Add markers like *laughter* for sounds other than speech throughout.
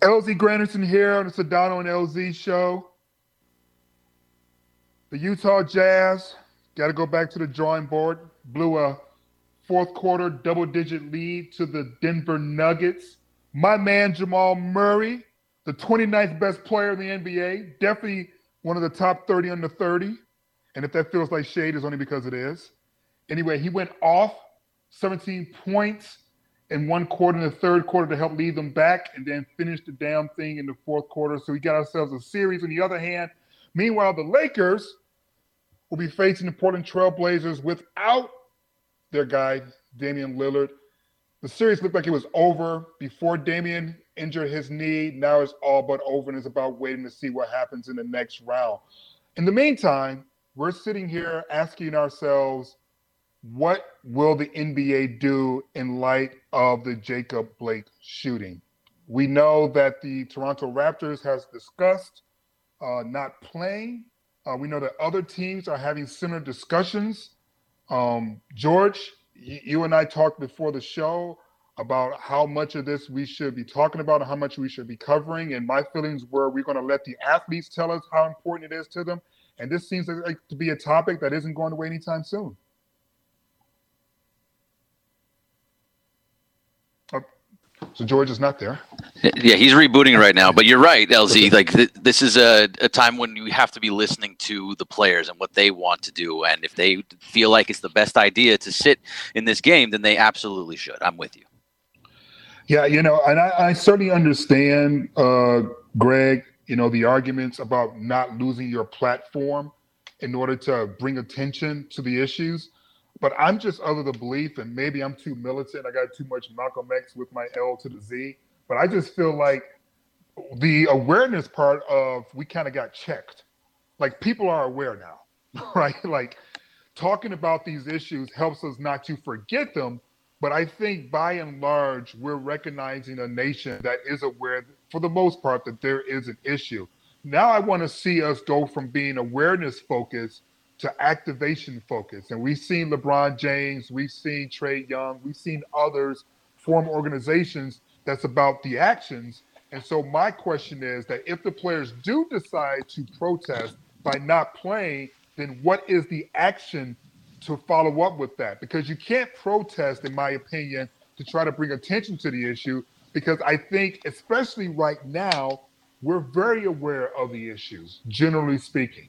LZ Granderson here on the Sedano and LZ show. The Utah Jazz got to go back to the drawing board. Blew a fourth quarter double digit lead to the Denver Nuggets. My man Jamal Murray, the 29th best player in the NBA, definitely one of the top 30 under 30. And if that feels like shade, it's only because it is. Anyway, he went off 17 points in one quarter in the third quarter to help lead them back and then finish the damn thing in the fourth quarter. So we got ourselves a series. On the other hand, meanwhile, the Lakers will be facing the Portland Trailblazers without their guy, Damian Lillard. The series looked like it was over before Damian injured his knee. Now it's all but over, and it's about waiting to see what happens in the next round. In the meantime, we're sitting here asking ourselves, what will the NBA do in light of the Jacob Blake shooting? We know that the Toronto Raptors has discussed uh, not playing. Uh, we know that other teams are having similar discussions. Um, George, y- you and I talked before the show about how much of this we should be talking about and how much we should be covering. And my feelings were we're going to let the athletes tell us how important it is to them. And this seems like to be a topic that isn't going away anytime soon. So George is not there. Yeah, he's rebooting right now. But you're right, LZ. Like th- this is a, a time when you have to be listening to the players and what they want to do. And if they feel like it's the best idea to sit in this game, then they absolutely should. I'm with you. Yeah, you know, and I, I certainly understand, uh, Greg. You know, the arguments about not losing your platform in order to bring attention to the issues. But I'm just of the belief, and maybe I'm too militant. I got too much Malcolm X with my L to the Z. But I just feel like the awareness part of we kind of got checked. Like people are aware now, *laughs* right? Like talking about these issues helps us not to forget them. But I think by and large, we're recognizing a nation that is aware, for the most part, that there is an issue. Now I want to see us go from being awareness focused to activation focus. And we've seen LeBron James, we've seen Trae Young, we've seen others form organizations that's about the actions. And so my question is that if the players do decide to protest by not playing, then what is the action to follow up with that? Because you can't protest, in my opinion, to try to bring attention to the issue. Because I think, especially right now, we're very aware of the issues, generally speaking.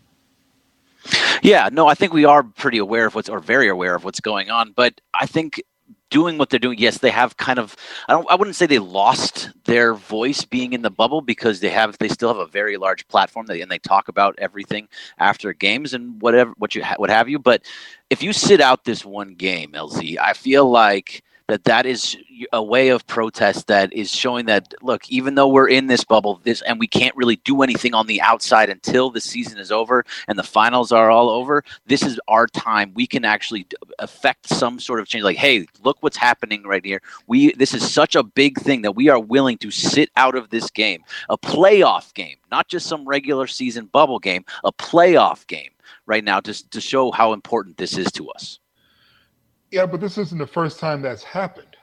Yeah, no, I think we are pretty aware of what's or very aware of what's going on, but I think doing what they're doing, yes, they have kind of I don't I wouldn't say they lost their voice being in the bubble because they have they still have a very large platform that, and they talk about everything after games and whatever what you ha- what have you, but if you sit out this one game, LZ, I feel like that that is a way of protest that is showing that look even though we're in this bubble this and we can't really do anything on the outside until the season is over and the finals are all over this is our time. We can actually affect some sort of change. Like hey look what's happening right here. We this is such a big thing that we are willing to sit out of this game. A playoff game not just some regular season bubble game a playoff game right now just to show how important this is to us yeah, but this isn't the first time that's happened.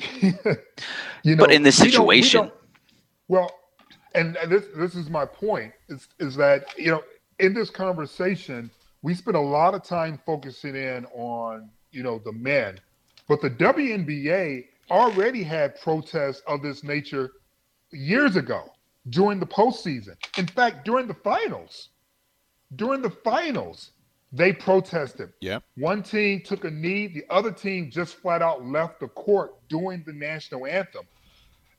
*laughs* you know, but in this situation, we don't, we don't, well, and this this is my point is is that you know in this conversation we spend a lot of time focusing in on you know the men, but the WNBA already had protests of this nature years ago during the postseason. In fact, during the finals, during the finals, they protested. Yeah. One team took a knee, the other team just flat out left the court during the national anthem.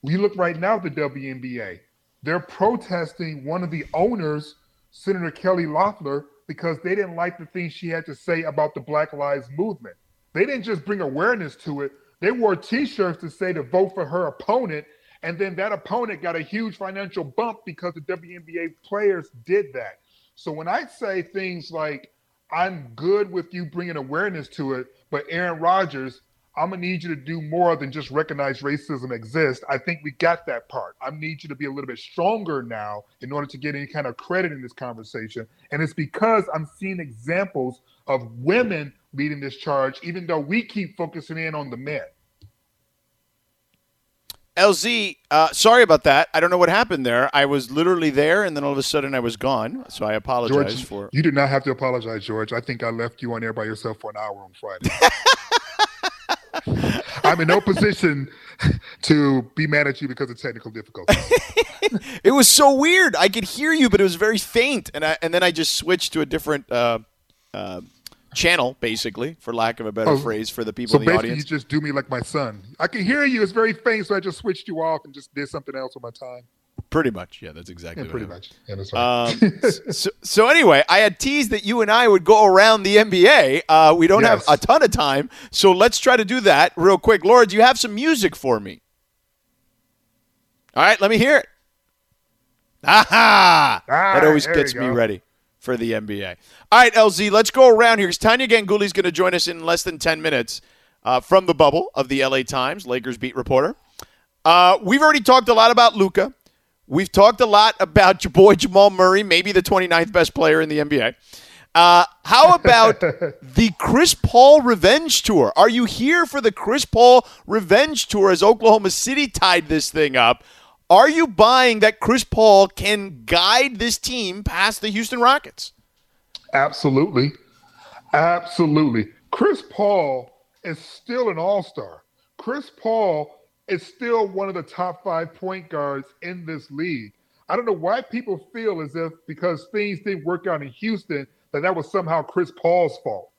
We look right now at the WNBA. They're protesting one of the owners, Senator Kelly Loeffler, because they didn't like the things she had to say about the Black Lives Movement. They didn't just bring awareness to it, they wore t shirts to say to vote for her opponent. And then that opponent got a huge financial bump because the WNBA players did that. So when I say things like, I'm good with you bringing awareness to it, but Aaron Rodgers, I'm gonna need you to do more than just recognize racism exists. I think we got that part. I need you to be a little bit stronger now in order to get any kind of credit in this conversation. And it's because I'm seeing examples of women leading this charge, even though we keep focusing in on the men. LZ, uh, sorry about that. I don't know what happened there. I was literally there, and then all of a sudden I was gone. So I apologize George, for. You do not have to apologize, George. I think I left you on there by yourself for an hour on Friday. *laughs* I'm in no position to be mad at you because of technical difficulties. *laughs* it was so weird. I could hear you, but it was very faint, and I, and then I just switched to a different. Uh, uh, channel, basically, for lack of a better oh, phrase, for the people so in the basically audience. You just do me like my son. I can hear you. It's very faint, so I just switched you off and just did something else with my time. Pretty much, yeah. That's exactly yeah, pretty much. Yeah, that's right. *laughs* Um, so, so, anyway, I had teased that you and I would go around the NBA. Uh, we don't yes. have a ton of time, so let's try to do that real quick. Laura, do you have some music for me? All right, let me hear it. Aha! Ah, that always gets me ready for the NBA. All right, LZ, let's go around here because Tania Ganguli is going to join us in less than 10 minutes uh, from the bubble of the LA Times, Lakers beat reporter. Uh, we've already talked a lot about Luka. We've talked a lot about your boy Jamal Murray, maybe the 29th best player in the NBA. Uh, how about *laughs* the Chris Paul revenge tour? Are you here for the Chris Paul revenge tour as Oklahoma City tied this thing up? Are you buying that Chris Paul can guide this team past the Houston Rockets? Absolutely. Absolutely. Chris Paul is still an all star. Chris Paul is still one of the top five point guards in this league. I don't know why people feel as if because things didn't work out in Houston, that that was somehow Chris Paul's fault.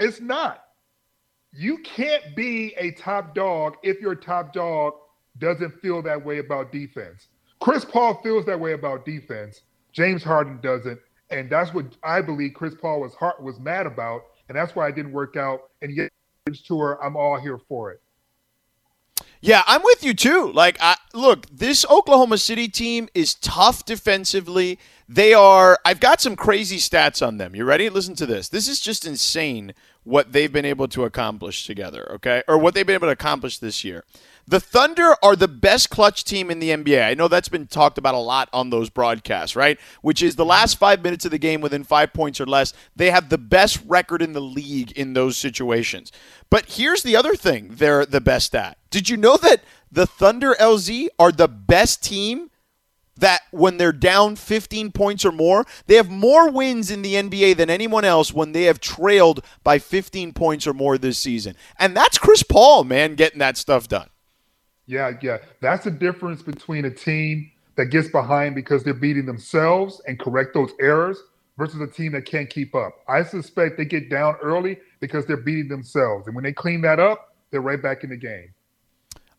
It's not. You can't be a top dog if your top dog doesn't feel that way about defense. Chris Paul feels that way about defense. James Harden doesn't, and that's what I believe Chris Paul was heart was mad about, and that's why it didn't work out. And yet, tour, I'm all here for it. Yeah, I'm with you too. Like, I, look, this Oklahoma City team is tough defensively. They are. I've got some crazy stats on them. You ready? Listen to this. This is just insane what they've been able to accomplish together. Okay, or what they've been able to accomplish this year. The Thunder are the best clutch team in the NBA. I know that's been talked about a lot on those broadcasts, right? Which is the last five minutes of the game within five points or less. They have the best record in the league in those situations. But here's the other thing they're the best at. Did you know that the Thunder LZ are the best team that when they're down 15 points or more, they have more wins in the NBA than anyone else when they have trailed by 15 points or more this season. And that's Chris Paul, man, getting that stuff done. Yeah, yeah. That's the difference between a team that gets behind because they're beating themselves and correct those errors versus a team that can't keep up. I suspect they get down early because they're beating themselves. And when they clean that up, they're right back in the game.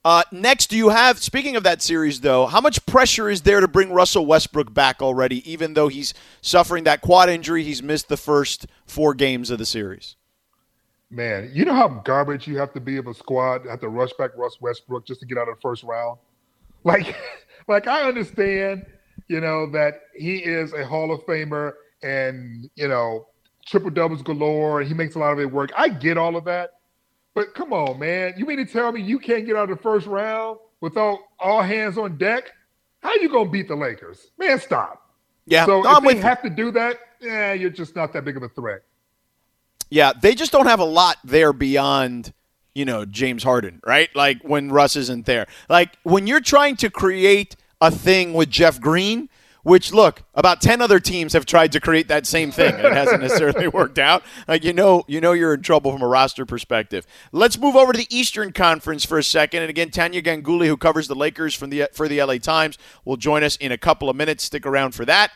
Uh, next, do you have, speaking of that series, though, how much pressure is there to bring Russell Westbrook back already, even though he's suffering that quad injury? He's missed the first four games of the series man, you know how garbage you have to be of a squad, to have to rush back Russ Westbrook just to get out of the first round. *laughs* Like, *laughs* like I understand, you know, that he is a Hall of Famer and you know triple doubles galore, and he makes a lot of it work. I get all of that, but come on, man, you mean to tell me you can't get out of the first round without all hands on deck? How you gonna beat the Lakers, man? Stop. Yeah. So no, if they have to do that, yeah, you're just not that big of a threat. Yeah, they just don't have a lot there beyond, you know, James Harden, right? Like when Russ isn't there. Like when you're trying to create a thing with Jeff Green, which look, about 10 other teams have tried to create that same thing and it hasn't *laughs* necessarily worked out. Like you know, you know you're in trouble from a roster perspective. Let's move over to the Eastern Conference for a second. And again, Tania Ganguli, who covers the Lakers from the for the LA Times, will join us in a couple of minutes. Stick around for that.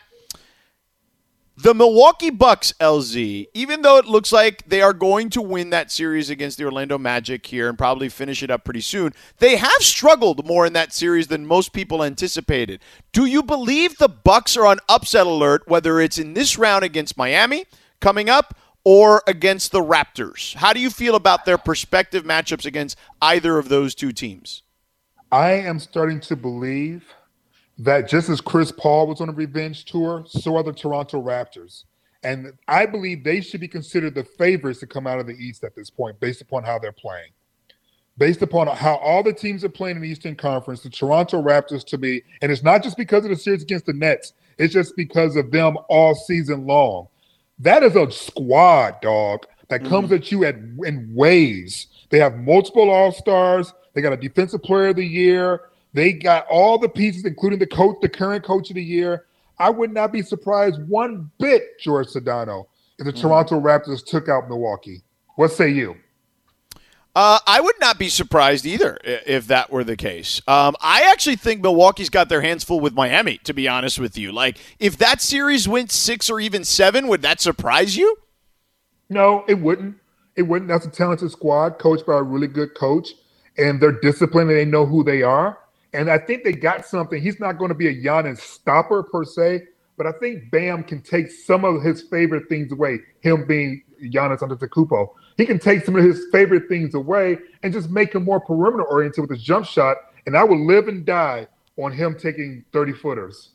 The Milwaukee Bucks, LZ, even though it looks like they are going to win that series against the Orlando Magic here and probably finish it up pretty soon, they have struggled more in that series than most people anticipated. Do you believe the Bucks are on upset alert, whether it's in this round against Miami coming up or against the Raptors? How do you feel about their prospective matchups against either of those two teams? I am starting to believe that just as Chris Paul was on a revenge tour, so are the Toronto Raptors. And I believe they should be considered the favorites to come out of the East at this point, based upon how they're playing. Based upon how all the teams are playing in the Eastern Conference, the Toronto Raptors to me, and it's not just because of the series against the Nets, it's just because of them all season long. That is a squad, dog, that mm-hmm. comes at you at in waves. They have multiple All Stars. They got a Defensive Player of the Year. They got all the pieces, including the coach, the current coach of the year. I would not be surprised one bit, George Sedano, if the mm-hmm. Toronto Raptors took out Milwaukee. What say you? Uh, I would not be surprised either if that were the case. Um, I actually think Milwaukee's got their hands full with Miami, to be honest with you. Like, if that series went six or even seven, would that surprise you? No, it wouldn't. It wouldn't. That's a talented squad, coached by a really good coach, and they're disciplined and they know who they are. And I think they got something. He's not going to be a Giannis stopper per se, but I think Bam can take some of his favorite things away. Him being Giannis Antetokounmpo, he can take some of his favorite things away and just make him more perimeter oriented with his jump shot. And I will live and die on him taking 30 footers.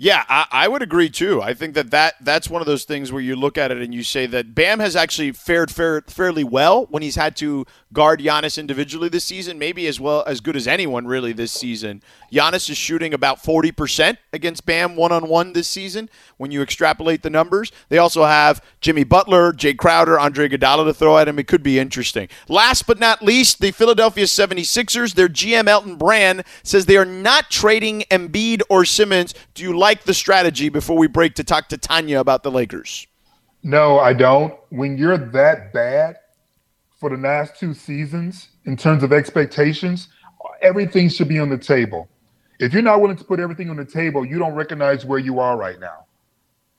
Yeah, I, I, would agree too. I think that, that that's one of those things where you look at it and you say that Bam has actually fared fair, fairly well when he's had to guard Giannis individually this season, maybe as well as good as anyone really this season. Giannis is shooting about 40% against Bam one on one this season when you extrapolate the numbers. They also have Jimmy Butler, Jae Crowder, Andre Iguodala to throw at him. It could be interesting. Last but not least, the Philadelphia 76ers, their GM Elton Brand says they are not trading Embiid or Simmons. Do you like the strategy before we break to talk to Tania about the Lakers? No, I don't. When you're that bad for the last two seasons in terms of expectations, everything should be on the table. If you're not willing to put everything on the table, you don't recognize where you are right now.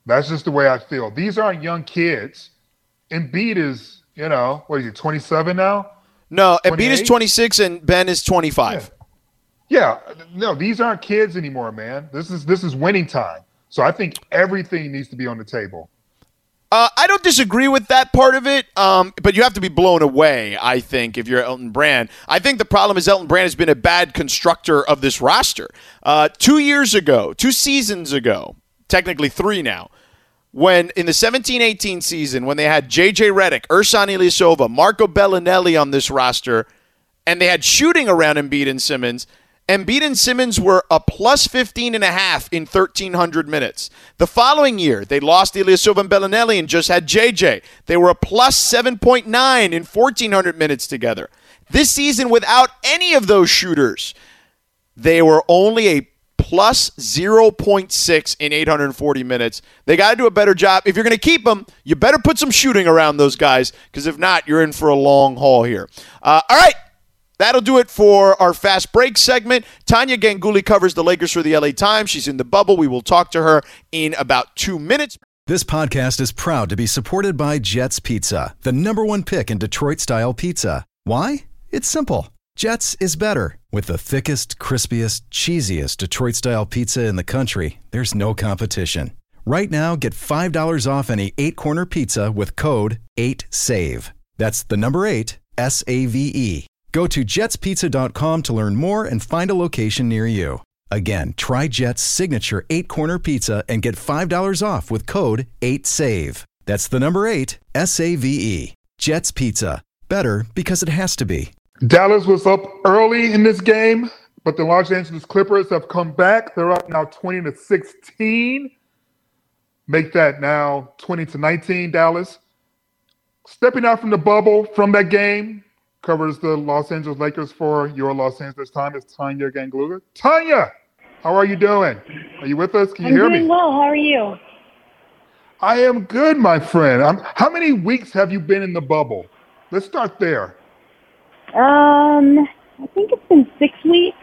That's just the way I feel. These aren't young kids. Embiid is, you know, what is he, 27 now? No, 28? Embiid is 26 and Ben is 25. Yeah. Yeah. no, these aren't kids anymore, man. This is this is winning time. So I think everything needs to be on the table. Uh, I don't disagree with that part of it, um, but you have to be blown away, I think, if you're Elton Brand. I think the problem is Elton Brand has been a bad constructor of this roster. Uh, two years ago, two seasons ago, technically three now, when in the 17-18 season, when they had J.J. Redick, Ersan Ilyasova, Marco Belinelli on this roster, and they had shooting around Embiid and Simmons – Embiid and Simmons were a plus 15 and a half in 1,300 minutes. The following year, they lost Ilyasova and Belinelli and just had JJ. They were a plus 7.9 in 1,400 minutes together. This season, without any of those shooters, they were only a plus 0.6 in 840 minutes. They got to do a better job. If you're going to keep them, you better put some shooting around those guys because if not, you're in for a long haul here. Uh, all right. That'll do it for our fast break segment. Tania Ganguli covers the Lakers for the LA Times. She's in the bubble. We will talk to her in about two minutes. This podcast is proud to be supported by Jet's Pizza, the number one pick in Detroit style pizza. Why? It's simple. Jets is better. With the thickest, crispiest, cheesiest Detroit style pizza in the country, there's no competition. Right now, get $5 off any eight corner pizza with code 8SAVE. That's the number eight, S A V E. Go to jetspizza.com to learn more and find a location near you. Again, try Jet's signature eight corner pizza and get $5 off with code 8SAVE. That's the number eight, S A V E. Jet's Pizza. Better because it has to be. Dallas was up early in this game, but the Los Angeles Clippers have come back. They're up now 20 to 16. Make that now 20 to 19, Dallas. Stepping out from the bubble from that game, covers the Los Angeles Lakers for your Los Angeles Times. It's Tania Ganguli. Tania, how are you doing? Are you with us? Can you I'm hear doing me? well. How are you? I am good, my friend. I'm, how many weeks have you been in the bubble? Let's start there. Um, I think it's been six weeks.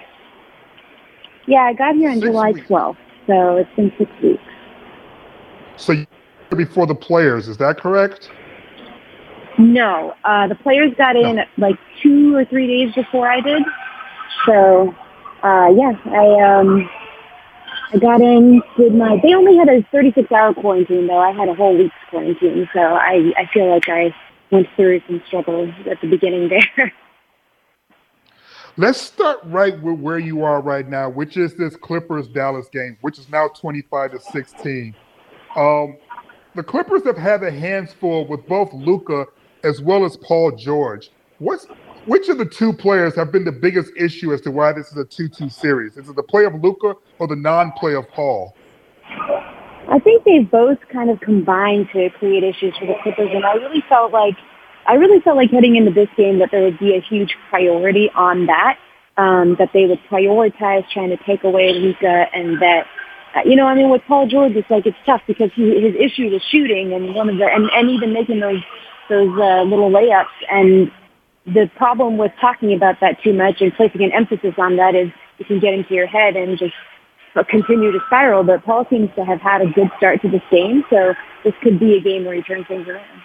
Yeah, I got here on six July weeks. 12th, so it's been six weeks. So before the players, is that correct? No, uh, the players got in like two or three days before I did. So, uh, yeah, I um, I got in, did my. They only had a 36 hour quarantine though. I had a whole week's quarantine, so I I feel like I went through some struggles at the beginning *laughs* there. Let's start right with where you are right now, which is this Clippers Dallas game, which is now 25 to 16. Um, the Clippers have had a hands full with both Luka as well as Paul George. What's which of the two players have been the biggest issue as to why this is a 2-2 series? Is it the play of Luka or the non-play of Paul? I think they both kind of combined to create issues for the Clippers, and I really felt like I really felt like heading into this game that there would be a huge priority on that. um, that they would prioritize trying to take away Luka, and that uh, you know, I mean, with Paul George, it's like it's tough because he, his issue is shooting, and one of the and, and even making those those uh, little layups. And the problem with talking about that too much and placing an emphasis on that is it can get into your head and just continue to spiral. But Paul seems to have had a good start to this game, so this could be a game where he turns things around.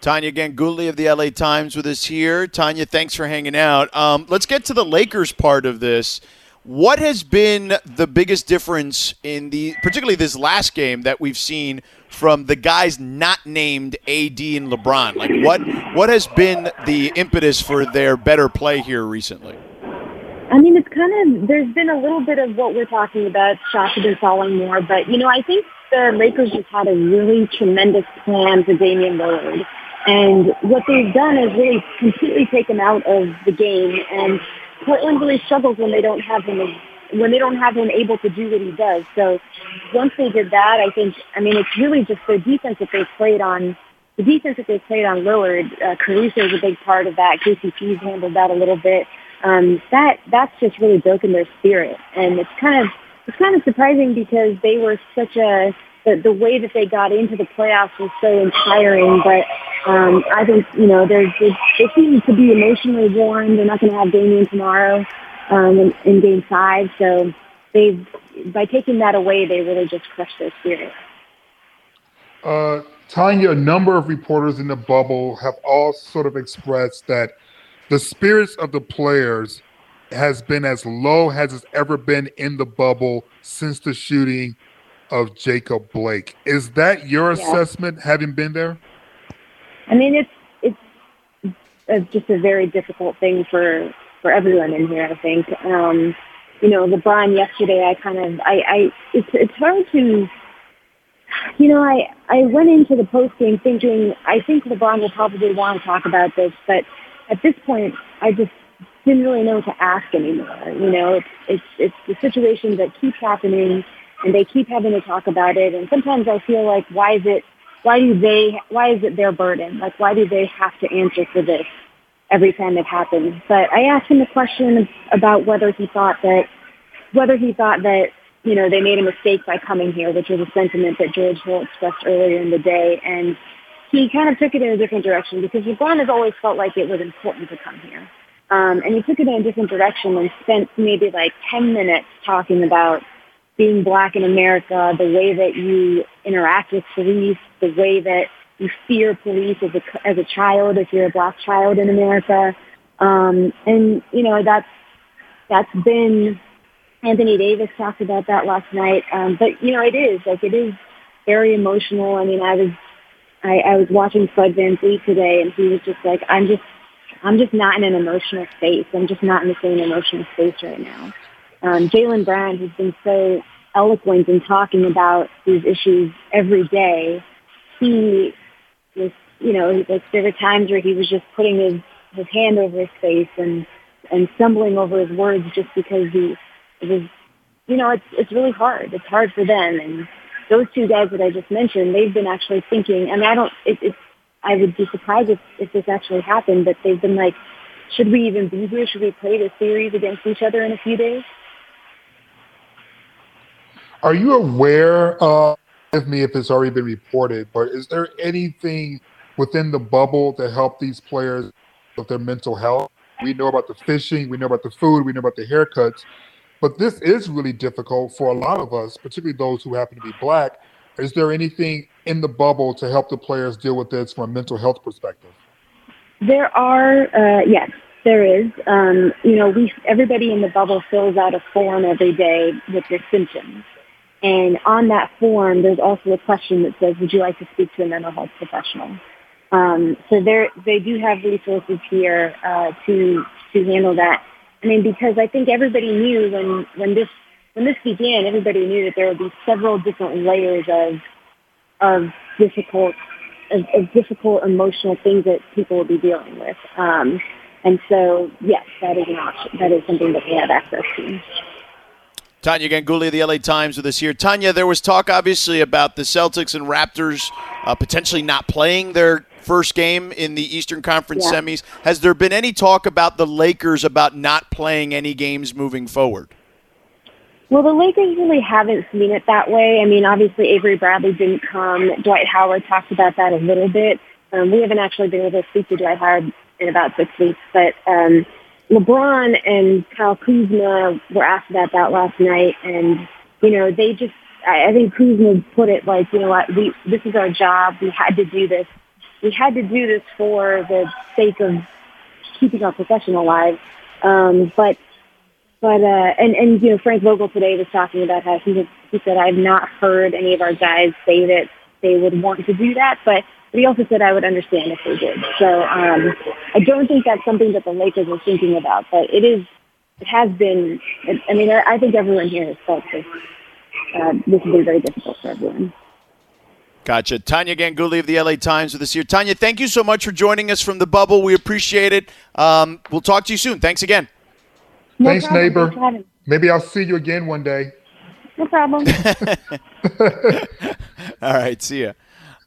Tania Ganguli of the LA Times with us here. Tania, thanks for hanging out. Um, let's get to the Lakers part of this. What has been the biggest difference in the, particularly this last game that we've seen from the guys not named AD and LeBron? Like, what what has been the impetus for their better play here recently? I mean, it's kind of there's been a little bit of what we're talking about. Shots have been falling more, but you know, I think the Lakers just had a really tremendous plan for Damian Lillard. And what they've done is really completely taken out of the game. And Portland really struggles when they don't have him when they don't have him able to do what he does. So once they did that, I think I mean it's really just the defense that they played on. The defense that they played on Lillard, uh, Caruso is a big part of that. KCP's handled that a little bit. Um, that that's just really broken their spirit, and it's kind of it's kind of surprising because they were such a the, the way that they got into the playoffs was so inspiring. But um, I think you know they're, they they seem to be emotionally worn. They're not going to have Damian tomorrow um, in, in Game Five, so they by taking that away, they really just crushed their spirit. Uh, Tania, a number of reporters in the bubble have all sort of expressed that the spirits of the players has been as low as it's ever been in the bubble since the shooting of Jacob Blake. Is that your yeah. assessment, having been there? I mean, it's it's just a very difficult thing for for everyone in here. I think. Um, you know, LeBron yesterday. I kind of, I, I, it's it's hard to. You know, I I went into the post game thinking I think LeBron will probably want to talk about this, but at this point, I just didn't really know what to ask anymore. You know, it's it's it's the situation that keeps happening and they keep having to talk about it. And sometimes I feel like, why is it, why do they, why is it their burden? Like, why do they have to answer for this every time it happens? But I asked him a question about whether he thought that, whether he thought that, you know, they made a mistake by coming here, which was a sentiment that George Hill expressed earlier in the day. And he kind of took it in a different direction because LeBron has always felt like it was important to come here. Um, and he took it in a different direction and spent maybe like 10 minutes talking about being black in America, the way that you interact with police, the way that you fear police as a, as a child, if you're a black child in America. Um, and, you know, that's, that's been, Anthony Davis talked about that last night. Um, but, you know, it is, like, it is very emotional. I mean, I was, I, I was watching Fred VanVleet today and he was just like, I'm just, I'm just not in an emotional space. I'm just not in the same emotional space right now um, Jaylen Brown, who's been so eloquent in talking about these issues every day, he you know, like there were times where he was just putting his his hand over his face and and stumbling over his words just because he it was, you know, it's it's really hard. It's hard for them, and those two guys that I just mentioned, they've been actually thinking. I mean, I don't. It, it's I would be surprised if if this actually happened, but they've been like, should we even be here? Should we play this series against each other in a few days? Are you aware of me if it's already been reported, but is there anything within the bubble that help these players with their mental health? We know about the fishing, we know about the food, we know about the haircuts, but this is really difficult for a lot of us, particularly those who happen to be black. Is there anything in the bubble to help the players deal with this from a mental health perspective? There are, uh, yes, there is. Um, you know, we everybody in the bubble fills out a form every day with their symptoms. And on that form, there's also a question that says, would you like to speak to a mental health professional? Um, so they do have resources here uh, to to handle that. I mean, because I think everybody knew when when this when this began, everybody knew that there would be several different layers of of difficult of, of difficult emotional things that people will be dealing with. Um, and so, yes, that is an option. That is something that they have access to. Tania Ganguli of the LA Times with us here. Tania, there was talk obviously about the Celtics and Raptors uh, potentially not playing their first game in the Eastern Conference Yeah. semis. Has there been any talk about the Lakers about not playing any games moving forward? Well, the Lakers really haven't seen it that way. I mean, obviously Avery Bradley didn't come. Dwight Howard talked about that a little bit. Um, we haven't actually been able to speak to Dwight Howard in about six weeks, but um, LeBron and Kyle Kuzma were asked about that last night, and you know they just. I I think Kuzma put it like, you know what, we this is our job. We had to do this. We had to do this for the sake of keeping our profession alive. Um, but but uh, and and you know Frank Vogel today was talking about how he was, he said I've not heard any of our guys say that they would want to do that, but but he also said I would understand if they did. So um, I don't think that's something that the Lakers are thinking about, but it is it has been. It, I mean I, I think everyone here has felt this. Uh, this has been very difficult for everyone. Gotcha. Tania Ganguli of the LA Times with us here. Tania, thank you so much for joining us from the bubble. We appreciate it. Um, we'll talk to you soon. Thanks again. No Thanks, problem. neighbor. Thanks for having me. Maybe I'll see you again one day. No problem. *laughs* *laughs* All right, see ya.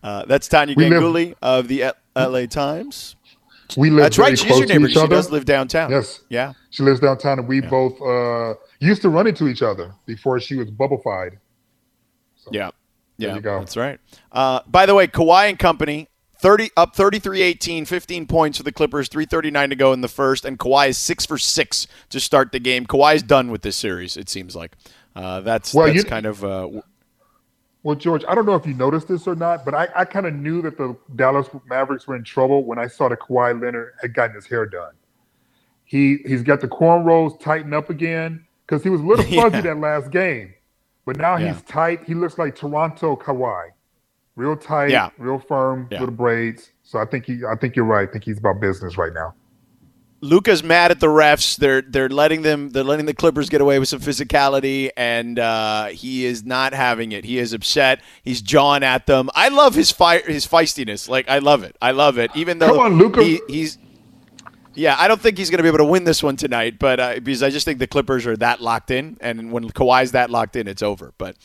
Uh, that's Tania We live- of the LA Times. We live That's right. She's your neighbor. She does live downtown. Yes. Yeah. She lives downtown, and we both uh, used to run into each other before she was bubblefied. Yeah. Yeah. you go. That's right. Uh, by the way, Kawhi and company. 30 up 33-18 15 points for the clippers 339 to go in the first and Kawhi is 6 for 6 to start the game Kawhi's done with this series it seems like uh, that's Well, that's you- kind of uh, Well, George, I don't know if you noticed this or not, but I, I kind of knew that the Dallas Mavericks were in trouble when I saw that Kawhi Leonard had gotten his hair done. He he's got the cornrows tightened up again because he was a little *laughs* fuzzy Yeah. that last game, but now Yeah. he's tight. He looks like Toronto Kawhi, real tight, Yeah. real firm, Yeah. little braids. So I think he I think you're right. I think he's about business right now. Luka's mad at the refs. They're they're letting them they're letting the Clippers get away with some physicality, and uh, he is not having it. He is upset. He's jawing at them. I love his fire his feistiness. Like I love it. I love it. Even though Come on, Luka. he, he's yeah, I don't think he's going to be able to win this one tonight, but uh, because I just think the Clippers are that locked in, and when Kawhi's that locked in, it's over. But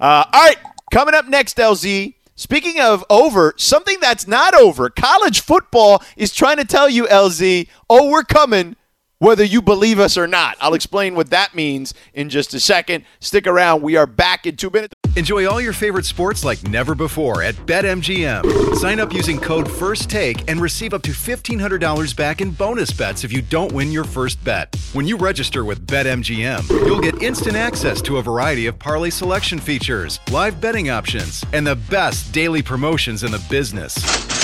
uh, all right, coming up next, LZ. Speaking of over, something that's not over. College football is trying to tell you, LZ, oh, we're coming, whether you believe us or not. I'll explain what that means in just a second. Stick around. We are back in two minutes. Enjoy all your favorite sports like never before at BetMGM. Sign up using code FIRSTTAKE and receive up to $1,500 back in bonus bets if you don't win your first bet. When you register with BetMGM, you'll get instant access to a variety of parlay selection features, live betting options, and the best daily promotions in the business.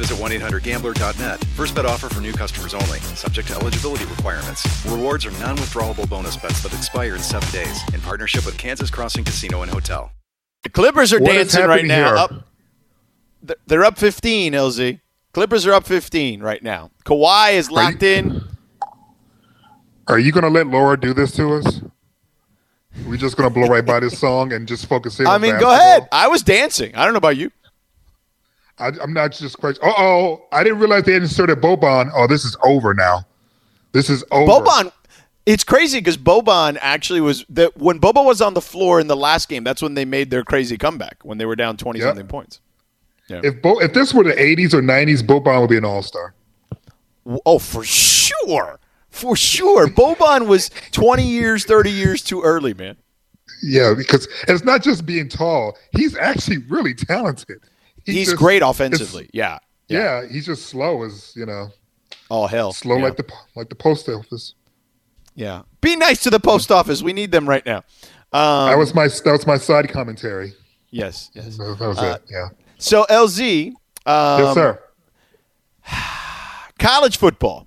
visit 1-800-GAMBLER.net. First bet offer for new customers only. Subject to eligibility requirements. Rewards are non-withdrawable bonus bets that expire in seven days. In partnership with Kansas Crossing Casino and Hotel. The Clippers are What is dancing right now. here? Up, they're up 15, LZ. Clippers are up 15 right now. Kawhi is locked in. Are you going to let Laura do this to us? We're just going to blow right by this song and just focus in. I on mean, go ahead. I was dancing. I don't know about you. I, I'm not just question. Uh oh, I didn't realize they inserted Boban. Oh, this is over now. This is over. Boban. It's crazy because Boban actually was that when Boban was on the floor in the last game. That's when they made their crazy comeback when they were down twenty Yep. something points. Yeah. If Bo, if this were the 80s or 90s, Boban would be an all star. Oh, for sure, for sure. Boban was twenty years, thirty years too early, man. Yeah, because it's not just being tall. He's actually really talented. He He's just- great offensively. Yeah. Yeah. he's just slow as you know, Oh hell. slow yeah. like the like the post office. Yeah. Be nice to the post office. We need them right now. Um, that was my that was my side commentary. yes. Yes. That, that was Uh, it. Yeah. So LZ. Um, yes, sir. *sighs* college football.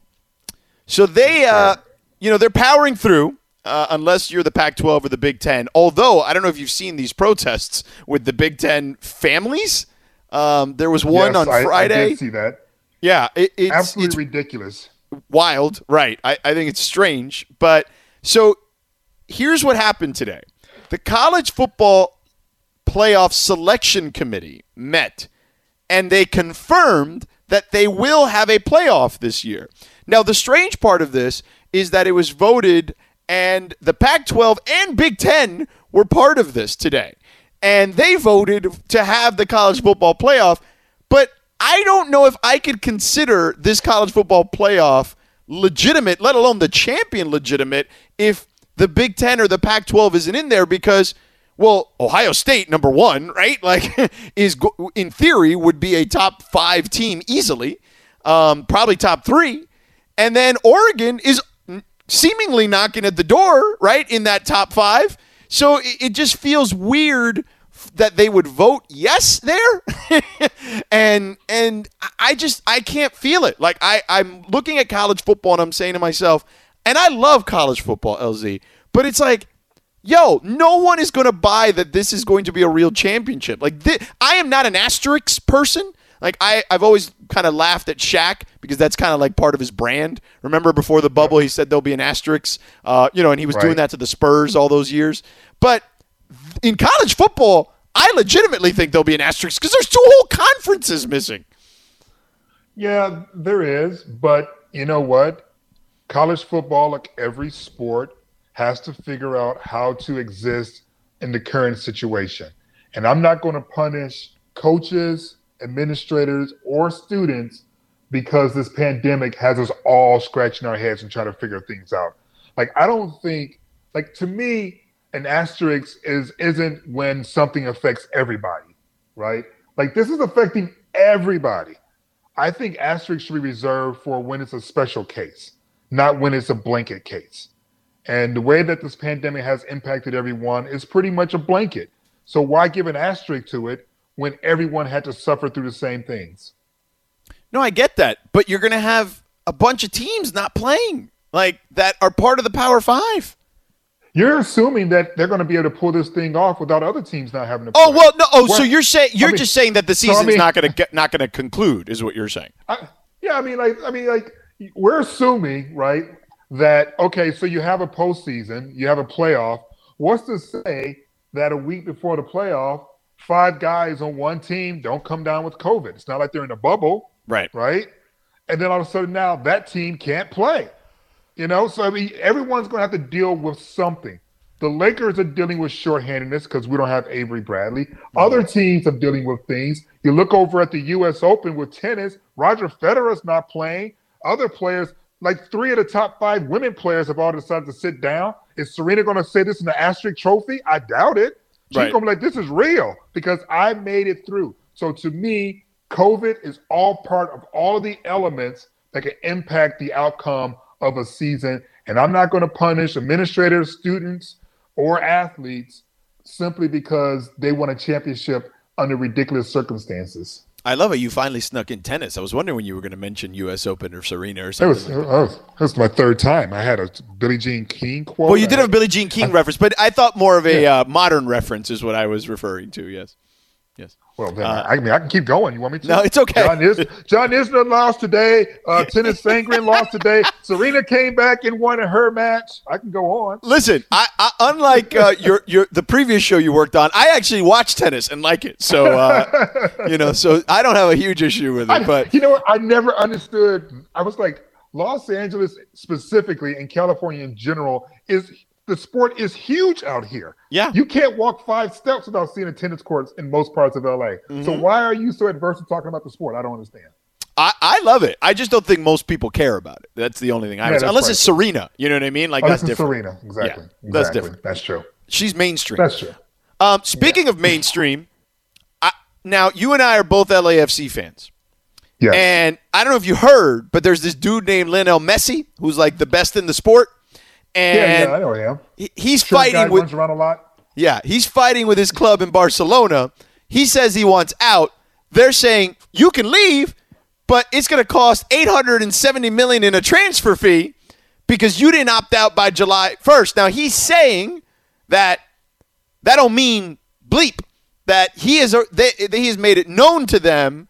So they, uh, you know, they're powering through. uh, unless you're the Pac 12 or the Big Ten. Although, I don't know if you've seen these protests with the Big Ten families. Um, there was one Yes, on Friday. I did see that. Yeah, it, it's, Absolutely it's ridiculous. wild, right? I, I think it's strange. But so here's what happened today the college football playoff selection committee met and they confirmed that they will have a playoff this year. Now, the strange part of this is that it was voted, and the Pac 12 and Big Ten were part of this today. And they voted to have the college football playoff. But I don't know if I could consider this college football playoff legitimate, let alone the champion legitimate, if the Big Ten or the Pac 12 isn't in there because well, Ohio State, number one, right? *laughs* Like, is in theory would be a top five team easily, um, probably top three, and then Oregon is seemingly knocking at the door, right, in that top five. So it, it just feels weird that they would vote yes there, *laughs* and and I just I can't feel it. Like I I'm looking at college football and I'm saying to myself, and I love college football, LZ, but it's like yo, no one is going to buy that this is going to be a real championship. Like, thi- I am not an asterisk person. Like, I, I've always kind of laughed at Shaq because that's kind of like part of his brand. Remember before the bubble, he said there'll be an asterisk, uh, you know, and he was doing that to the Spurs all those years. But in college football, I legitimately think there'll be an asterisk because there's two whole conferences missing. Yeah, there is, but you know what? College football, like every sport, has to figure out how to exist in the current situation. And I'm not going to punish coaches, administrators, or students because this pandemic has us all scratching our heads and trying to figure things out. Like I don't think like to me an asterisk is isn't when something affects everybody, right? Like this is affecting everybody. I think asterisk should be reserved for when it's a special case, not when it's a blanket case. And the way that this pandemic has impacted everyone is pretty much a blanket. So why give an asterisk to it when everyone had to suffer through the same things? No, I get that, but you're going to have a bunch of teams not playing like that are part of the Power Five. You're assuming that they're going to be able to pull this thing off without other teams not having to. Oh play. well, no. Oh, so you're saying you're mean- just saying that the so, I mean- not going to get not going to conclude, is what you're saying. I, yeah, I mean, like, I mean, like, we're assuming, right, that okay, so you have a postseason, you have a playoff. What's to say that a week before the playoff, five guys on one team don't come down with COVID? It's not like they're in a bubble, Right. right? And then all of a sudden now that team can't play. You know, so I mean, everyone's going to have to deal with something. The Lakers are dealing with shorthandedness because we don't have Avery Bradley. Mm-hmm. Other teams are dealing with things. You look over at the U.S. Open with tennis. Roger Federer's not playing. Other players, like three of the top five women players, have all decided to sit down. Is Serena going to say this in the asterisk trophy? I doubt it. She's Right. to be like, "This is real because I made it through." So to me, COVID is all part of all of the elements that can impact the outcome of a season. And I'm not going to punish administrators, students, or athletes simply because they won a championship under ridiculous circumstances. I love it. You finally snuck in tennis. I was wondering when you were going to mention U.S. Open or Serena or That something. was, like that that. was, that was my third time. I had a Billie Jean King quote. Well, you I did have a Billie Jean King reference, but I thought more of a uh, modern reference is what I was referring to. Yes. Yes. Well, then, I mean, I can keep going. You want me to? Uh, No, it's okay. John, Is- John Isner lost today. Uh, *laughs* Tennys Sandgren lost today. Serena came back and won her match. I can go on. Listen, I, I unlike uh, *laughs* your your the previous show you worked on, I actually watch tennis and like it. So uh, *laughs* you know, so I don't have a huge issue with it. I- But you know what? I never understood. I was like, Los Angeles specifically and California in general is the sport is huge out here. Yeah. You can't walk five steps without seeing a tennis courts in most parts of LA. Mm-hmm. So why are you so adverse to talking about the sport? I don't understand. I, I love it. I just don't think most people care about it. That's the only thing I Yeah, that's Unless right. it's Serena. You know what I mean? Like Oh, that's different. Serena. Exactly. Yeah, that's different. That's true. She's mainstream. That's true. Um, speaking of mainstream, I, now you and I are both LAFC fans. Yes. And I don't know if you heard, but there's this dude named Lionel Messi who's like the best in the sport. And yeah, yeah, I know him. he- he's Short fighting with runs around a lot. Yeah, he's fighting with his club in Barcelona. He says he wants out. They're saying you can leave, but it's going to cost 870 million in a transfer fee because you didn't opt out by July 1st. Now he's saying that that don't mean bleep that he is they, he has made it known to them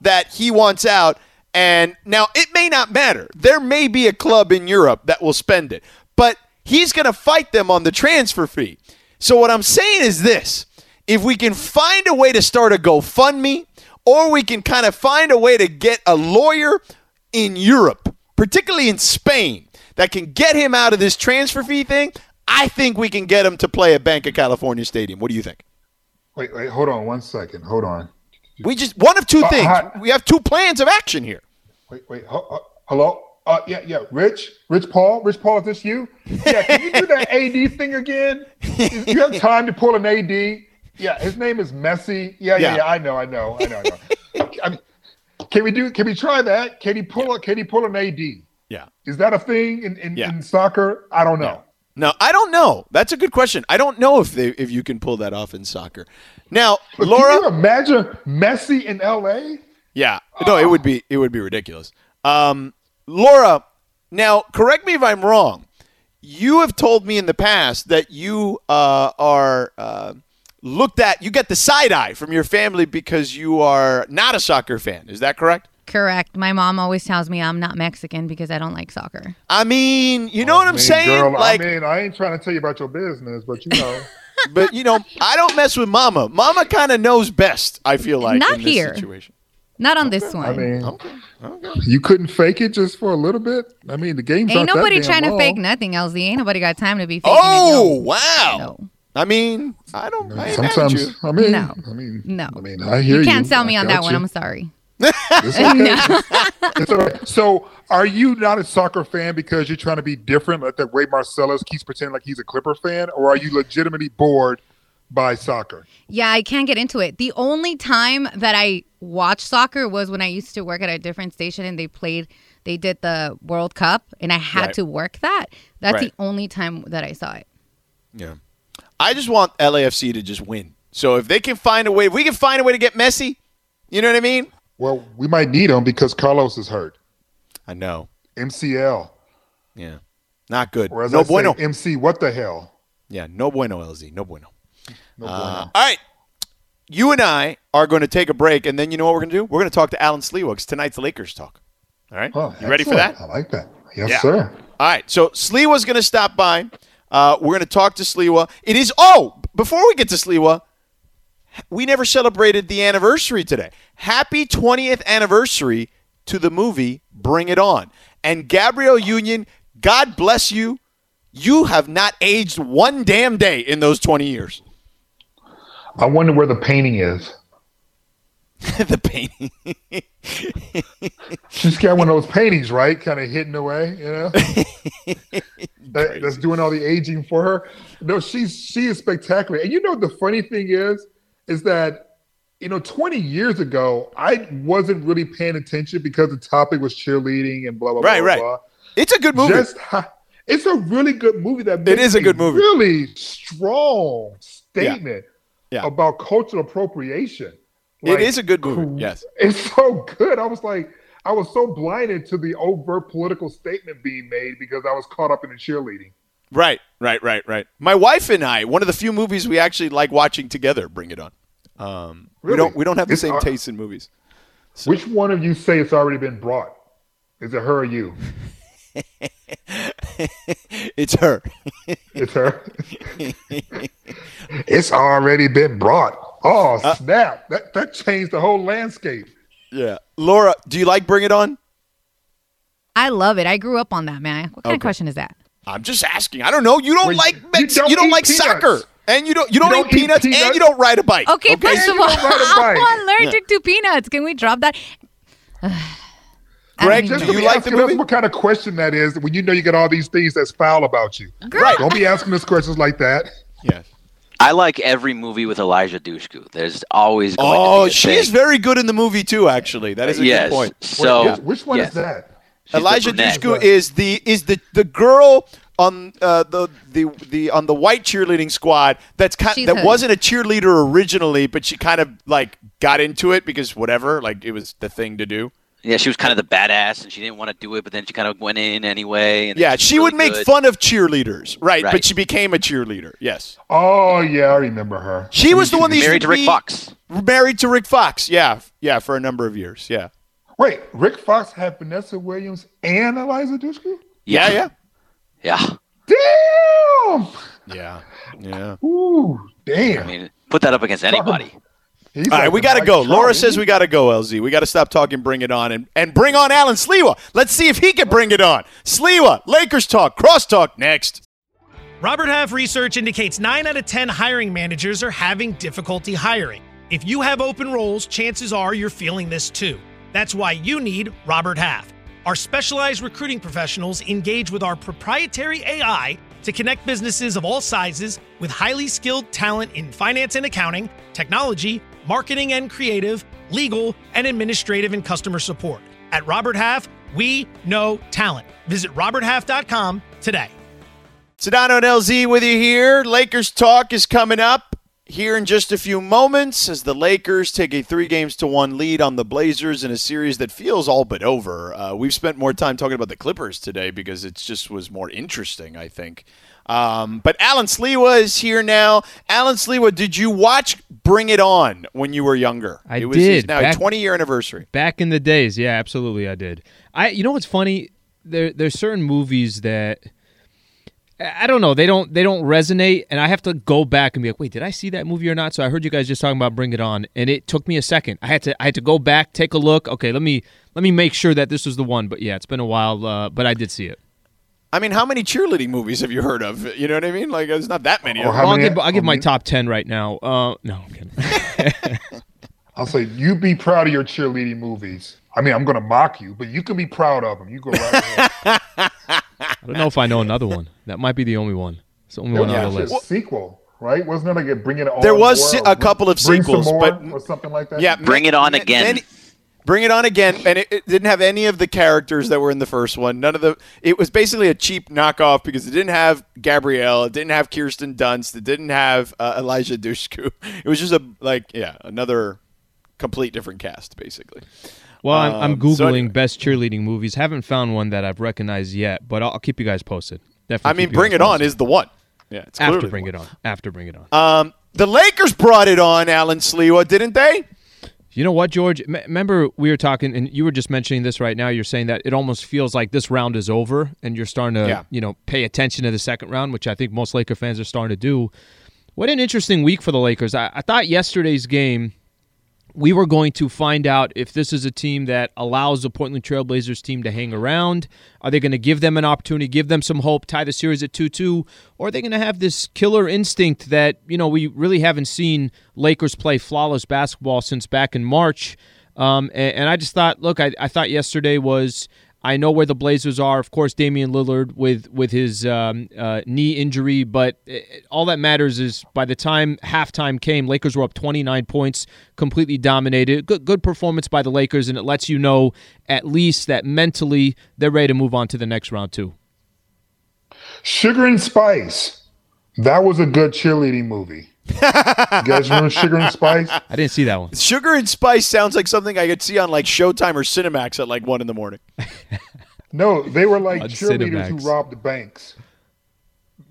that he wants out and now it may not matter. There may be a club in Europe that will spend it, but he's going to fight them on the transfer fee. So what I'm saying is this, if we can find a way to start a GoFundMe or we can kind of find a way to get a lawyer in Europe, particularly in Spain, that can get him out of this transfer fee thing, I think we can get him to play at Banc of California Stadium. What do you think? Wait, wait, hold on one second. Hold on. We just one of two Uh, things. hi- we have two plans of action here. Wait, wait. Ho- uh, hello? Uh, yeah, yeah. Rich, Rich Paul, Rich Paul, is this you? Yeah. Can you do that AD *laughs* thing again? You have time to pull an AD? Yeah. His name is Messi. Yeah, yeah, Yeah. yeah. I know, I know, I know, I know. I mean, can we do? Can we try that? Can he pull? A, can he pull an AD? Yeah. Is that a thing in in, Yeah. in soccer? I don't know. No, I don't know. That's a good question. I don't know if they if you can pull that off in soccer. Now, But Can you Laura, imagine Messi in LA? yeah, no, it would be it would be ridiculous. Um, Laura, now correct me if I'm wrong. You have told me in the past that you uh, are uh, looked at. You get the side eye from your family because you are not a soccer fan. Is that correct? Correct. My mom always tells me I'm not Mexican because I don't like soccer. I mean, you know what I I'm mean, saying? Girl, like, I mean, I ain't trying to tell you about your business, but you know. *laughs* but you know, I don't mess with Mama. Mama kind of knows best. I feel like Not in this here. situation. Not on this one. I mean, Okay. Okay. you couldn't fake it just for a little bit. I mean, the game's Ain't nobody that damn trying to fake nothing, LZ. Ain't nobody got time to be faking Oh it. wow! No. no. I mean, I don't. I ain't mad at you. Sometimes, I mean, No. I mean, No. I mean, I hear You you. can't sell me I on that got one. I'm sorry. *laughs* *laughs* It's okay. It's all right. So, are you not a soccer fan because you're trying to be different, like that Ray Marcellus keeps pretending like he's a Clipper fan, or are you legitimately bored by soccer? Yeah, I can't get into it. The only time that I watched soccer was when I used to work at a different station and they played, they did the World Cup and I had Right. to work that. That's Right. the only time that I saw it. Yeah. I just want LAFC to just win. So if they can find a way, if we can find a way to get Messi, you know what I mean? Well, we might need him because Carlos is hurt. I know. MCL, Yeah. Not good. or as no I say, bueno. MC. What the hell? yeah. No bueno, LZ. No bueno. No Uh, all right. You and I are going to take a break, and then you know what we're going to do? We're going to talk to Allen Sliwa because tonight's Lakers talk. All right. Oh, you ready for that? I like that. Yes, Yeah. sir. All right, so Sliwa's going to stop by. Uh, we're going to talk to Sliwa. It is oh, before we get to Sliwa, we never celebrated the anniversary today. Happy 20th anniversary to the movie Bring It On. And Gabrielle Union, God bless you. You have not aged one damn day in those 20 years. I wonder where the painting is. *laughs* the painting. She's got one of those paintings, right? Kind of hidden away, you know. *laughs* that, that's doing all the aging for her. No, she's she is spectacular. And you know the funny thing is, is that you know 20 years ago I wasn't really paying attention because the topic was cheerleading and blah blah Right, blah. right. blah. It's a good movie. Just it's a really good movie. That It is a good movie. Really strong statement Yeah. About cultural appropriation. it is a good movie. Yes. It's so good. I was like, I was so blinded to the overt political statement being made because I was caught up in the cheerleading. Right, right, right, right. My wife and I, one of the few movies we actually like watching together, Bring It On. Um, We don't we don't have the It's same our- taste in movies. Which one of you say it's already been brought? Is it her or you? *laughs* *laughs* it's her. It's her. *laughs* it's already been brought. Oh Uh, snap! That that changed the whole landscape. yeah. Laura, do you like Bring It On? I love it. I grew up on that, man. What kind Okay. of question is that? I'm just asking. I don't know. You don't Wait, like you don't don't, like peanuts. soccer, and you don't you don't, don't eat eat peanuts, and you don't ride a bike. Okay, first of all, don't ride a *laughs* bike. I'm allergic to peanuts. Can we drop that? *sighs* I don't Greg, even do know. you be like the asking us movie? What kind of question that is when you know you got all these things that's foul about you? Girl, Don't be asking us questions like that. Yeah. I like every movie with Eliza Dushku. There's always going Oh, to be a she thing. very good in the movie too. Actually, that is a yes. good point. So Which, which one yes. is that? She's Eliza brunette. Dushku is the is the the girl on uh, the the the on the white cheerleading squad that's kind She's that hood. wasn't a cheerleader originally, but she kind of like got into it because whatever, like it was the thing to do. Yeah, she was kind of the badass, and she didn't want to do it, but then she kind of went in anyway. And Yeah, it's she really would make good. fun of cheerleaders, right, But she became a cheerleader. Yes, Oh yeah, I remember her. she was the one that used Married to Rick be Fox. Married to Rick Fox. Yeah, yeah, for a number of years. Yeah, Wait, Rick Fox had Vanessa Williams and Eliza Dushku? yeah, yeah, yeah. Damn! yeah, yeah. Ooh, damn. I mean, put that up against anybody. He's All right, we got to go. Trout, Laura says we got to go, LZ. We got to stop talking, bring it on, and, and bring on Allen Sliwa. Let's see if he can bring it on. Sliwa, Lakers talk, crosstalk next. Robert Half research indicates 9 out of 10 hiring managers are having difficulty hiring. If you have open roles, chances are you're feeling this too. That's why you need Robert Half. Our specialized recruiting professionals engage with our proprietary AI to connect businesses of all sizes with highly skilled talent in finance and accounting, technology, marketing and creative, legal, and administrative and customer support. At Robert Half, we know talent. Visit roberthalf.com today. Sedano and LZ with you here. Lakers talk is coming up here in just a few moments as the Lakers take a three games to one lead on the Blazers in a series that feels all but over. Uh, we've spent more time talking about the Clippers today because it just was more interesting, I think. Um, but Allen Sliwa is here now. Allen Sliwa, did you watch Bring It On when you were younger? I it was did, now back- 20 year anniversary. Back in the days, yeah, absolutely, I did. I, you know what's funny? There, there's certain movies that I I don't know. They don't, they don't resonate, and I have to go back and be like, wait, did I see that movie or not? So I heard you guys just talking about Bring It On, and it took me a second. I had to, I had to go back, take a look. Okay, let me, let me make sure that this was the one. But yeah, it's been a while, uh, but I did see it. I mean, how many cheerleading movies have you heard of? You know what I mean? Like, there's not that many. Or of how them. I'll many- give, I'll give my top ten right now. Uh, no, I'm kidding. *laughs* I'll say you be proud of your cheerleading movies. I mean, I'm gonna mock you, but you can be proud of them. You go right ahead. *laughs* *laughs* I don't know if I know another one. That might be the only one. It's the only There one on the list. a sequel, right? Wasn't there like a Bring It On? There was More si- a couple of Bring Some sequels, More but- or something like that. Yeah, Bring It On ma- Again. many- bring it on again, and it, it didn't have any of the characters that were in the first one. None of the. It was basically a cheap knockoff because it didn't have Gabrielle, it didn't have Kirsten Dunst, it didn't have uh, Eliza Dushku. *laughs* It was just a like yeah another complete different cast basically. Well, I'm, I'm Um, googling so anyway. best cheerleading movies. Haven't found one that I've recognized yet, but I'll, I'll keep you guys posted. Definitely. I mean, Bring It On is the one. Yeah, it's after Bring It. On. After Bring It On. Um, the Lakers brought it on, Allen Sliwa, didn't they? You know what, George? M- remember we were talking, and you were just mentioning this right now. You're saying that it almost feels like this round is over, and you're starting to, Yeah. you know, pay attention to the second round, which I think most Laker fans are starting to do. What an interesting week for the Lakers. I, I thought yesterday's game, we were going to find out if this is a team that allows the Portland Trailblazers team to hang around. Are they going to give them an opportunity, give them some hope, tie the series at 2 2? Or are they going to have this killer instinct that, you know, we really haven't seen Lakers play flawless basketball since back in March? Um, and, and I just thought, look, I, I thought yesterday was. I know where the Blazers are. Of course, Damian Lillard with with his um, uh, knee injury, but it, all that matters is by the time halftime came, Lakers were up 29 points, completely dominated. Good good performance by the Lakers, and it lets you know at least that mentally they're ready to move on to the next round too. Sugar and Spice. That was a good cheerleading movie. You guys remember Sugar and Spice? I didn't see that one. Sugar and Spice sounds like something I could see on like Showtime or Cinemax at like one in the morning. *laughs* No, they were like On cheerleaders who Cinemax. robbed banks.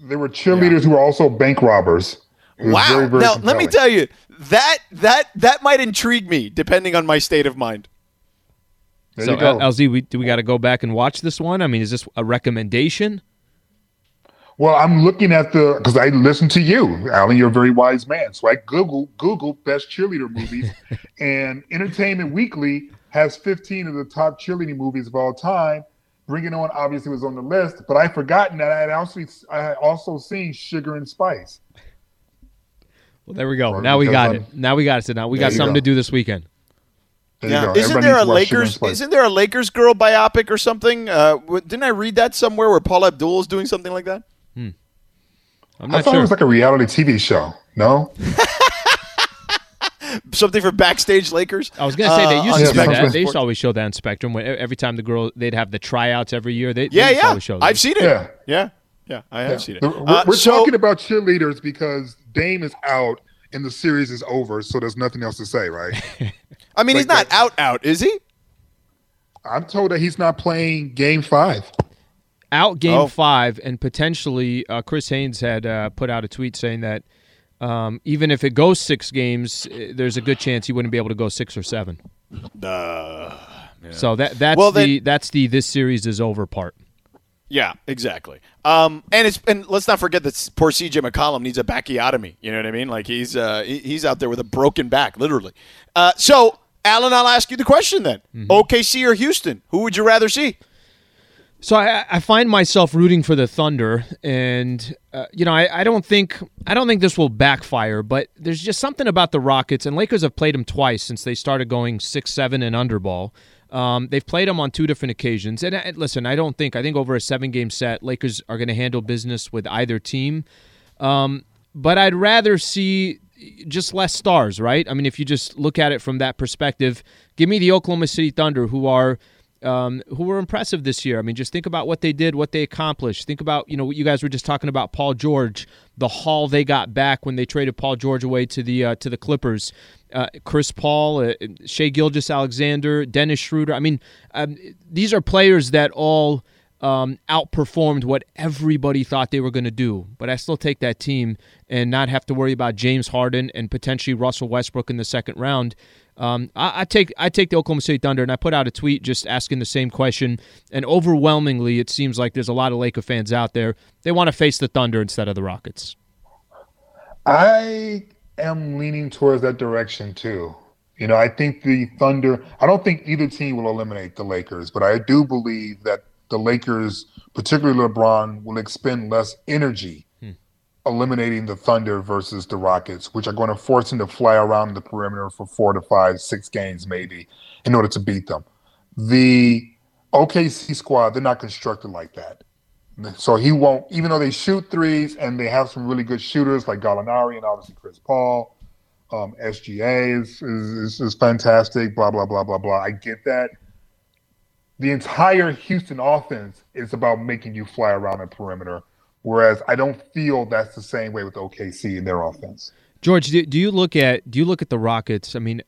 They were cheerleaders who were also bank robbers. Wow. very, very now let me tell you that that that might intrigue me depending on my state of mind. There so, you go. LZ, we, do we got to go back and watch this one? I mean, is this a recommendation? Well, I'm looking at the because I listen to you, Allen. You're a very wise man. So I Google Google best cheerleader movies, *laughs* and Entertainment Weekly has 15 of the top cheerleading movies of all time. Bring It On obviously was on the list, but I had forgotten that I had also I had also seen Sugar and Spice. Well, there we go. Or now we got I'm- it. Now we got it. So now we got something go. to do this weekend. There Yeah. Isn't Everybody there a needs to watch Sugar and Lakers? Isn't there a Lakers girl biopic or something? Uh, w- didn't I read that somewhere where Paula Abdul is doing something like that? I'm I thought sure. it was like a reality TV show. No, *laughs* Something for backstage Lakers. I was gonna say they Uh, used on to do that. They used to always show that on Spectrum. When, every time the girl, they'd have the tryouts every year. They, they Yeah, used to yeah. show I've seen it. Yeah. yeah, yeah. I have seen it. We're, Uh, we're so- talking about cheerleaders because Dame is out and the series is over, so there's nothing else to say, right? *laughs* I mean, he's like not out, out, is he? I'm told that he's not playing Game Five. Out Game Oh. Five, and potentially uh, Chris Haynes had uh, put out a tweet saying that um, even if it goes six games, uh, there's a good chance he wouldn't be able to go six or seven. Uh, So that that's Well, then- the that's the this series is over part. Yeah, exactly. Um, and it's and let's not forget that poor CJ McCollum needs a bacchiotomy. You know what I mean? Like he's uh, he's out there with a broken back, literally. Uh, so, Allen, I'll ask you the question then: OKC or Houston? Who would you rather see? So I, I find myself rooting for the Thunder, and uh, you know I, I don't think I don't think this will backfire, but there's just something about the Rockets and Lakers have played them twice since they started going six seven and underball. Um, they've played them on two different occasions, and uh, listen, I don't think I think over a seven game set, Lakers are going to handle business with either team. Um, but I'd rather see just less stars, right? I mean, if you just look at it from that perspective, give me the Oklahoma City Thunder, who are um, who were impressive this year. I mean, just think about what they did, what they accomplished. Think about you know what you guys were just talking about, Paul George, the haul they got back when they traded Paul George away to the uh, to the Clippers. Uh, Chris Paul, uh, Shai Gilgeous-Alexander, Dennis Schroeder. I mean, um, these are players that all um, outperformed what everybody thought they were going to do. But I still take that team and not have to worry about James Harden and potentially Russell Westbrook in the second round. Um, I, I take I take the Oklahoma City Thunder, and I put out a tweet just asking the same question. And overwhelmingly, it seems like there's a lot of Laker fans out there. They want to face the Thunder instead of the Rockets. I am leaning towards that direction too. You know, I think the Thunder, I don't think either team will eliminate the Lakers, but I do believe that the Lakers, particularly LeBron, will expend less energy eliminating the Thunder versus the Rockets, which are going to force him to fly around the perimeter for four to five, six games maybe in order to beat them. The OKC squad, they're not constructed like that. So he won't, even though they shoot threes and they have some really good shooters like Gallinari and obviously Chris Paul, um, SGA is, is, is fantastic, blah, blah, blah, blah, blah. I get that. The entire Houston offense is about making you fly around the perimeter, whereas I don't feel that's the same way with OKC in their offense. George, do, do you look at do you look at the Rockets? I mean,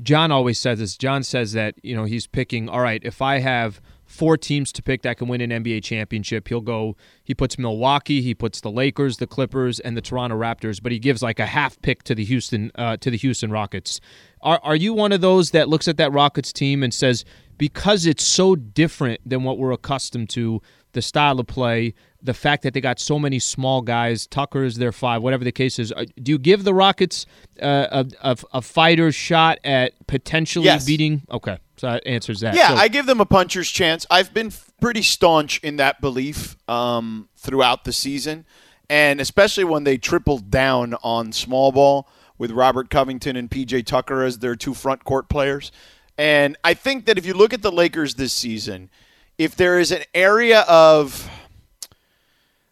John always says this. John says that you know he's picking. All right, if I have four teams to pick that can win an NBA championship, he'll go. He puts Milwaukee, he puts the Lakers, the Clippers, and the Toronto Raptors, but he gives like a half pick to the Houston uh, to the Houston Rockets. Are are you one of those that looks at that Rockets team and says because it's so different than what we're accustomed to, the style of play, the fact that they got so many small guys, Tucker's their five, whatever the case is. uh, Do you give the Rockets uh, a, a a fighter's shot at potentially Yes. beating? Okay, so that answers that. Yeah, So- I give them a puncher's chance. I've been f- pretty staunch in that belief um, throughout the season, and especially when they tripled down on small ball with Robert Covington and PJ Tucker as their two front court players. And I think that if you look at the Lakers this season, if there is an area of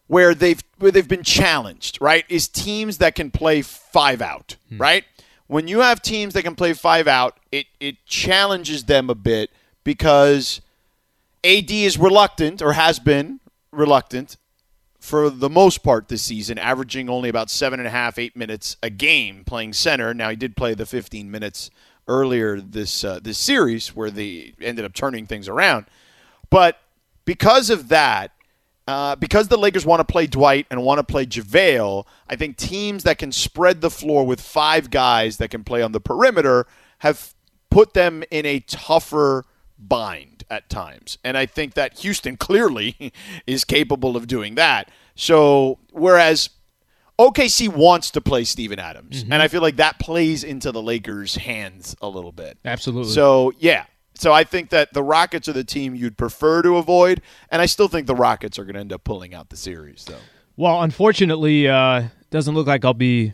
where they've where they've been challenged, right? Is teams that can play five out, hmm. right? When you have teams that can play five out, it it challenges them a bit because AD is reluctant or has been reluctant for the most part this season, averaging only about seven and a half, eight minutes a game playing center. Now he did play the 15 minutes earlier this uh, this series where they ended up turning things around, but because of that, uh, because the Lakers want to play Dwight and want to play JaVale, I think teams that can spread the floor with five guys that can play on the perimeter have put them in a tougher bind at times. And I think that Houston clearly *laughs* is capable of doing that. So, whereas OKC wants to play Steven Adams, and I feel like that plays into the Lakers' hands a little bit. absolutely. So yeah. So I think that the Rockets are the team you'd prefer to avoid, and I still think the Rockets are going to end up pulling out the series, though. Well, unfortunately, uh, doesn't look like I'll be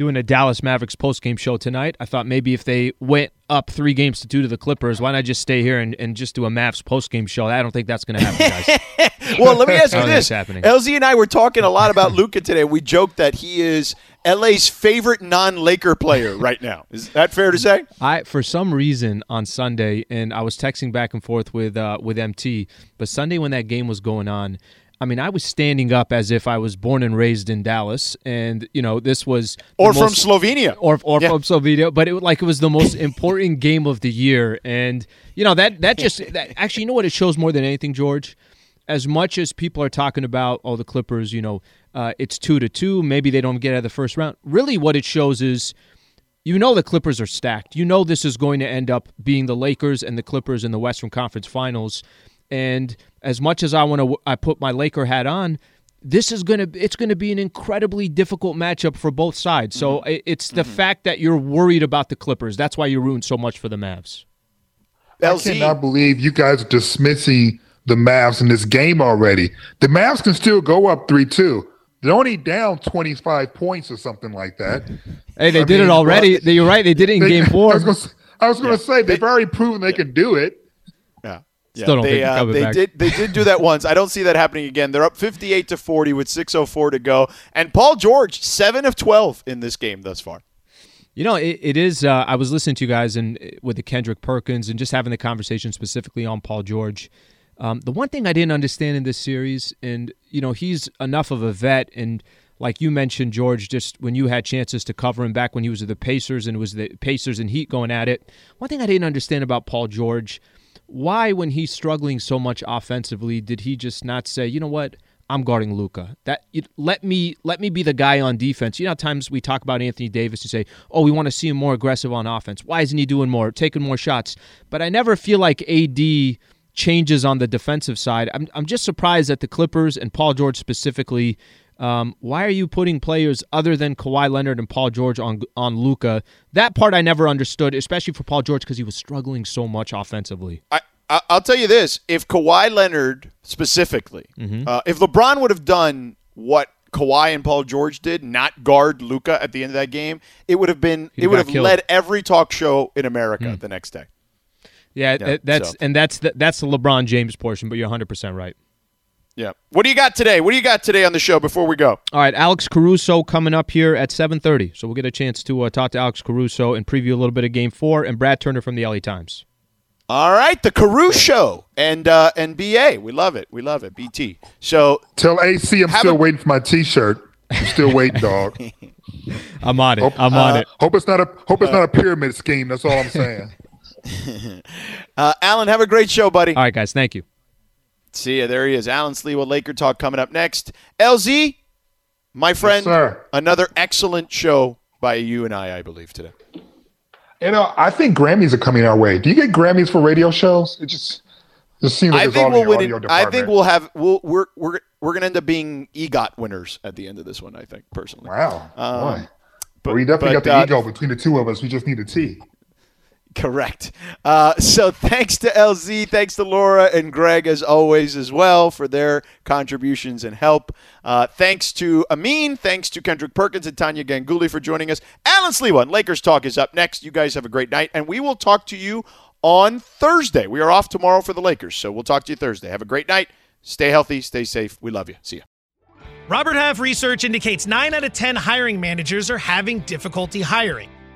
doing a Dallas Mavericks postgame show tonight. I thought maybe if they went up three games to two to the Clippers, why not just stay here and, and just do a Mavs postgame show? I don't think that's going to happen, guys. *laughs* Well, let me ask you this: happening. LZ and I were talking a lot about Luka today. We joked that he is LA's favorite non-Laker player right now. Is that fair to say? I for some reason on Sunday, and I was texting back and forth with uh, with MT, but Sunday when that game was going on, I mean, I was standing up as if I was born and raised in Dallas, and you know, this was or from most, Slovenia, or or yeah. from Slovenia. But it like it was the most important game of the year, and you know that that just that, actually, you know what it shows more than anything, George. As much as people are talking about, oh, the Clippers, you know, uh, it's two to two. Maybe they don't get out of the first round. Really, what it shows is you know the Clippers are stacked. You know this is going to end up being the Lakers and the Clippers in the Western Conference Finals. And as much as I want to, I put my Laker hat on. This is gonna it's gonna be an incredibly difficult matchup for both sides. So mm-hmm. it's the mm-hmm. fact that you're worried about the Clippers. That's why you ruined so much for the Mavs. I cannot believe you guys are dismissing the Mavs in this game already. The Mavs can still go up three two. They're only down 25 points or something like that. Hey, they I did mean, it already. You're right. They did it in they, game four. *laughs* I was going to say, they've already proven they can do it. Yeah, Still don't they, uh, they back. did. They did do that *laughs* once. I don't see that happening again. They're up 58 to 40 with 6:04 to go, and Paul George seven of 12 in this game thus far. You know, it, it is. Uh, I was listening to you guys and uh, with the Kendrick Perkins and just having the conversation specifically on Paul George. Um, the one thing I didn't understand in this series, and you know, he's enough of a vet, and like you mentioned, George, just when you had chances to cover him back when he was with the Pacers and it was the Pacers and Heat going at it. One thing I didn't understand about Paul George why, when he's struggling so much offensively, did he just not say, you know what? I'm guarding Luka. That let me let me be the guy on defense. You know, times we talk about Anthony Davis and say, "Oh, we want to see him more aggressive on offense. Why isn't he doing more, taking more shots?" But I never feel like AD changes on the defensive side. I'm I'm just surprised that the Clippers and Paul George specifically um, why are you putting players other than Kawhi Leonard and Paul George on on Luka? That part I never understood, especially for Paul George because he was struggling so much offensively. I, I will tell you this: if Kawhi Leonard specifically, mm-hmm. uh, if LeBron would have done what Kawhi and Paul George did, not guard Luka at the end of that game, it would have been He'd it would have killed. led every talk show in America mm. the next day. Yeah, yeah that's so. and that's the, that's the LeBron James portion, but you're 100 percent right. Yeah. What do you got today? What do you got today on the show before we go? All right, Alex Caruso coming up here at 7:30. So we'll get a chance to uh, talk to Alex Caruso and preview a little bit of Game Four, and Brad Turner from the LA Times. All right, the Caruso show and uh, and BA, we love it, we love it. BT. So tell AC I'm still a- waiting for my T-shirt. I'm still waiting, dog. *laughs* I'm on it. Hope, I'm on uh, it. Hope it's not a hope it's not a pyramid scheme. That's all I'm saying. *laughs* uh, Allen, have a great show, buddy. All right, guys. Thank you. See ya. There he is. Allen Sliwa, Laker Talk coming up next. LZ, my friend, yes, another excellent show by you and I, I believe, today. You know, I think Grammys are coming our way. Do you get Grammys for radio shows? It just just seems like I think we'll win it, I think we'll have we'll, we're we're we're gonna end up being EGOT winners at the end of this one. I think personally. Wow. Um, but, we definitely but, got the uh, ego between the two of us. We just need a T. Correct. Uh, so *laughs* thanks to LZ, thanks to Laura and Greg as always as well for their contributions and help. Uh, thanks to Amin, thanks to Kendrick Perkins and Tania Ganguli for joining us. Allen Sliwa, Lakers Talk is up next. You guys have a great night, and we will talk to you on Thursday. We are off tomorrow for the Lakers, so we'll talk to you Thursday. Have a great night. Stay healthy, stay safe. We love you. See you. Robert Half research indicates 9 out of 10 hiring managers are having difficulty hiring.